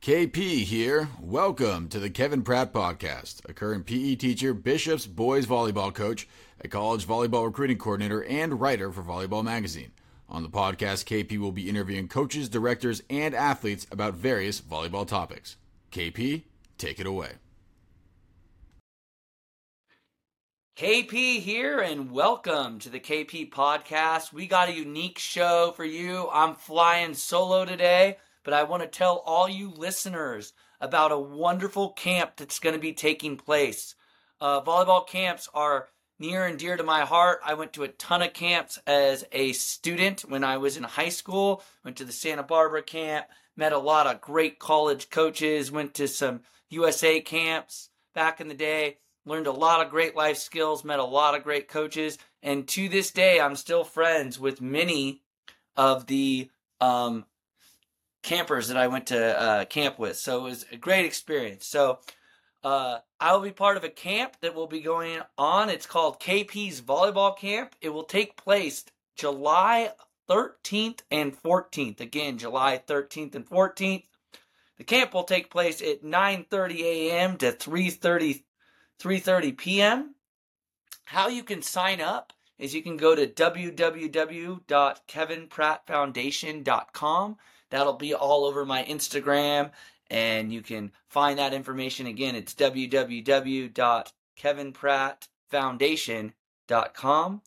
KP here. Welcome to the Kevin Pratte Podcast. A current PE teacher, Bishop's boys volleyball coach, a college volleyball recruiting coordinator, and writer for Volleyball Magazine. On the podcast, KP will be interviewing coaches, directors, and athletes about various volleyball topics. KP, take it away. KP here, and welcome to the KP Podcast. We got a unique show for you. I'm flying solo today, but I want to tell all you listeners about a wonderful camp that's going to be taking place. Uh, volleyball camps are near and dear to my heart. I went to a ton of camps as a student when I was in high school. Went to the Santa Barbara camp, met a lot of great college coaches, went to some USA camps back in the day learned a lot of great life skills, met a lot of great coaches, and to this day, I'm still friends with many of the um, campers that I went to uh, camp with. So it was a great experience. So uh, I will be part of a camp that will be going on. It's called KP's Volleyball Camp. It will take place July 13th and 14th. Again, July 13th and 14th. The camp will take place at 9:30 a.m. to 3:30 3:30 p.m. How you can sign up is you can go to www.kevinprattefoundation.com. That'll be all over my Instagram and you can find that information again. It's www.kevinprattefoundation.com.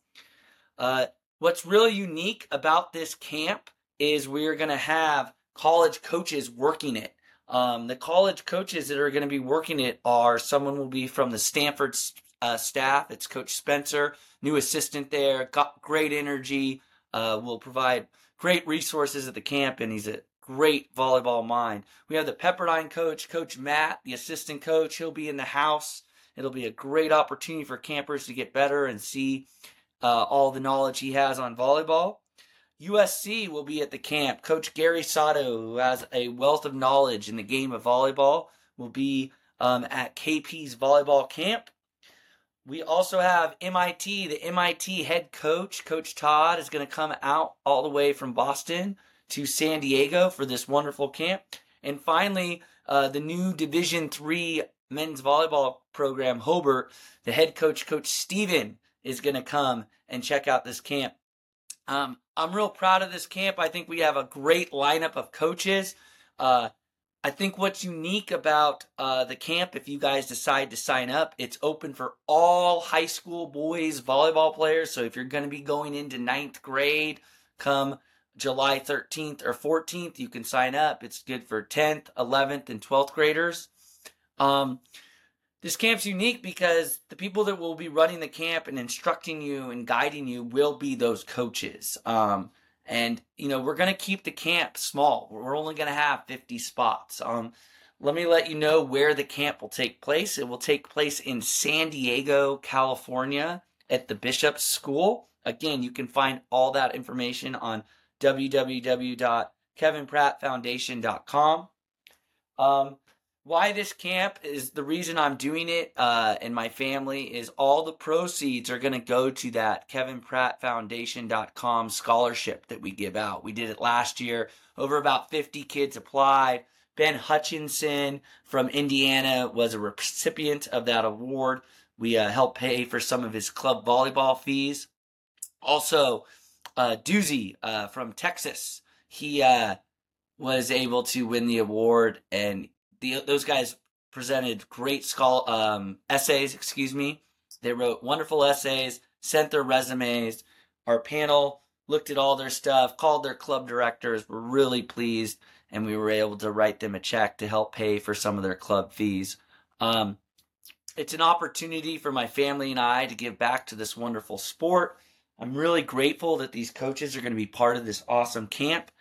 Uh, what's really unique about this camp is we're going to have college coaches working it. Um, the college coaches that are going to be working it are someone will be from the Stanford uh, staff. It's Coach Spencer, new assistant there, got great energy, uh, will provide great resources at the camp, and he's a great volleyball mind. We have the Pepperdine coach, Coach Matt, the assistant coach. He'll be in the house. It'll be a great opportunity for campers to get better and see uh, all the knowledge he has on volleyball. USC will be at the camp. Coach Gary Sato, who has a wealth of knowledge in the game of volleyball, will be um, at KP's volleyball camp. We also have MIT. The MIT head coach, Coach Todd, is going to come out all the way from Boston to San Diego for this wonderful camp. And finally, uh, the new Division Three men's volleyball program, Hobart, the head coach, Coach Steven, is going to come and check out this camp. Um, I'm real proud of this camp. I think we have a great lineup of coaches. Uh, I think what's unique about uh, the camp, if you guys decide to sign up, it's open for all high school boys volleyball players. So if you're going to be going into ninth grade come July 13th or 14th, you can sign up. It's good for 10th, 11th, and 12th graders. Um, this camp's unique because the people that will be running the camp and instructing you and guiding you will be those coaches. Um, and you know we're going to keep the camp small. We're only going to have 50 spots. Um, let me let you know where the camp will take place. It will take place in San Diego, California, at the Bishop's School. Again, you can find all that information on www.kevinprattefoundation.com. Um, why this camp is the reason I'm doing it uh, and my family is all the proceeds are going to go to that kevinprattefoundation.com scholarship that we give out. We did it last year. Over about 50 kids applied. Ben Hutchinson from Indiana was a recipient of that award. We uh, helped pay for some of his club volleyball fees. Also, uh, Doozy uh, from Texas, he uh, was able to win the award and the, those guys presented great um, essays. Excuse me. They wrote wonderful essays, sent their resumes. Our panel looked at all their stuff, called their club directors, were really pleased, and we were able to write them a check to help pay for some of their club fees. Um, it's an opportunity for my family and I to give back to this wonderful sport. I'm really grateful that these coaches are going to be part of this awesome camp.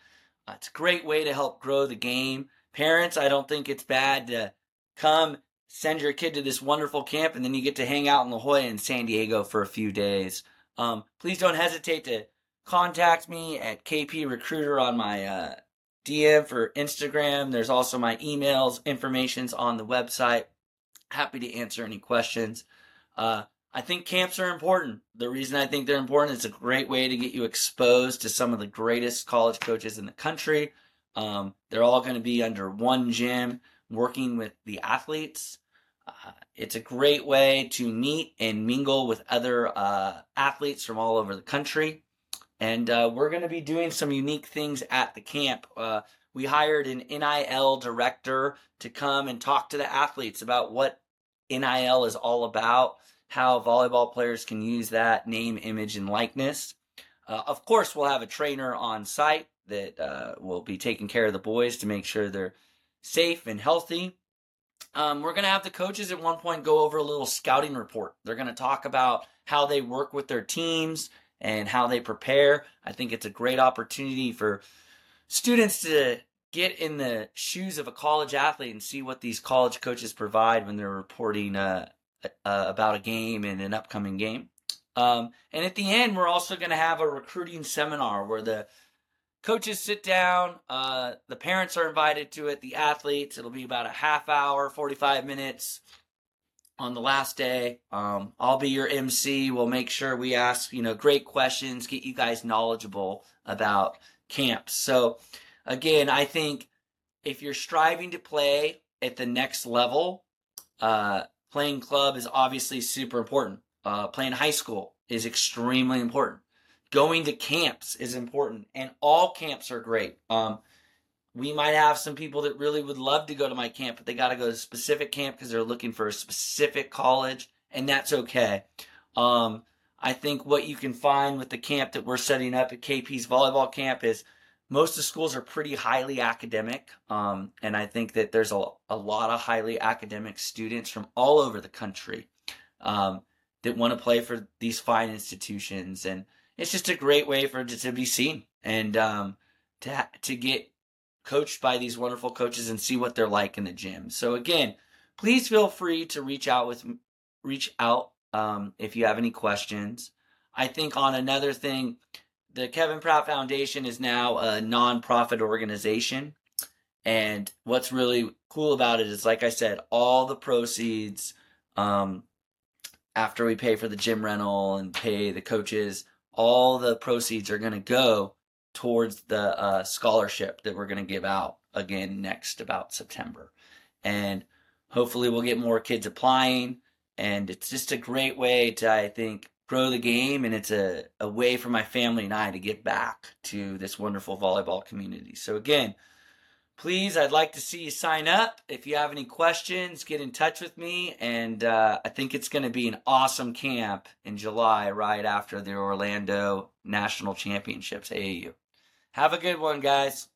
Uh, it's a great way to help grow the game parents, I don't think it's bad to come send your kid to this wonderful camp and then you get to hang out in La Jolla and San Diego for a few days. Um, please don't hesitate to contact me at KP Recruiter on my uh, DM for Instagram. There's also my emails, information's on the website. Happy to answer any questions. Uh, I think camps are important. The reason I think they're important is a great way to get you exposed to some of the greatest college coaches in the country Um, they're all going to be under one gym working with the athletes. Uh, it's a great way to meet and mingle with other uh, athletes from all over the country. And uh, we're going to be doing some unique things at the camp. Uh, we hired an NIL director to come and talk to the athletes about what NIL is all about, how volleyball players can use that name, image, and likeness. Uh, of course, we'll have a trainer on site that uh, will be taking care of the boys to make sure they're safe and healthy. Um, we're going to have the coaches at one point go over a little scouting report. They're going to talk about how they work with their teams and how they prepare. I think it's a great opportunity for students to get in the shoes of a college athlete and see what these college coaches provide when they're reporting uh, uh, about a game and an upcoming game. Um, and at the end, we're also going to have a recruiting seminar where the coaches sit down. Uh, the parents are invited to it. The athletes. It'll be about a half hour, forty five minutes on the last day. Um, I'll be your MC. We'll make sure we ask you know great questions, get you guys knowledgeable about camps. So again, I think if you're striving to play at the next level, uh, playing club is obviously super important. Uh, playing high school is extremely important going to camps is important and all camps are great. Um, we might have some people that really would love to go to my camp but they got to go to a specific camp because they're looking for a specific college and that's okay. Um, i think what you can find with the camp that we're setting up at kp's volleyball camp is most of the schools are pretty highly academic um, and i think that there's a, a lot of highly academic students from all over the country um, that want to play for these fine institutions and it's just a great way for it to be seen and um, to to get coached by these wonderful coaches and see what they're like in the gym. So again, please feel free to reach out with reach out um, if you have any questions. I think on another thing, the Kevin Pratte Foundation is now a nonprofit organization. And what's really cool about it is, like I said, all the proceeds um, after we pay for the gym rental and pay the coaches, all the proceeds are going to go towards the uh, scholarship that we're going to give out again next about September. And hopefully we'll get more kids applying. And it's just a great way to, I think, grow the game. And it's a, a way for my family and I to get back to this wonderful volleyball community. So, again, please, I'd like to see you sign up. If you have any questions, get in touch with me. And uh, I think it's going to be an awesome camp in July, right after the Orlando National Championships, AAU. Have a good one, guys.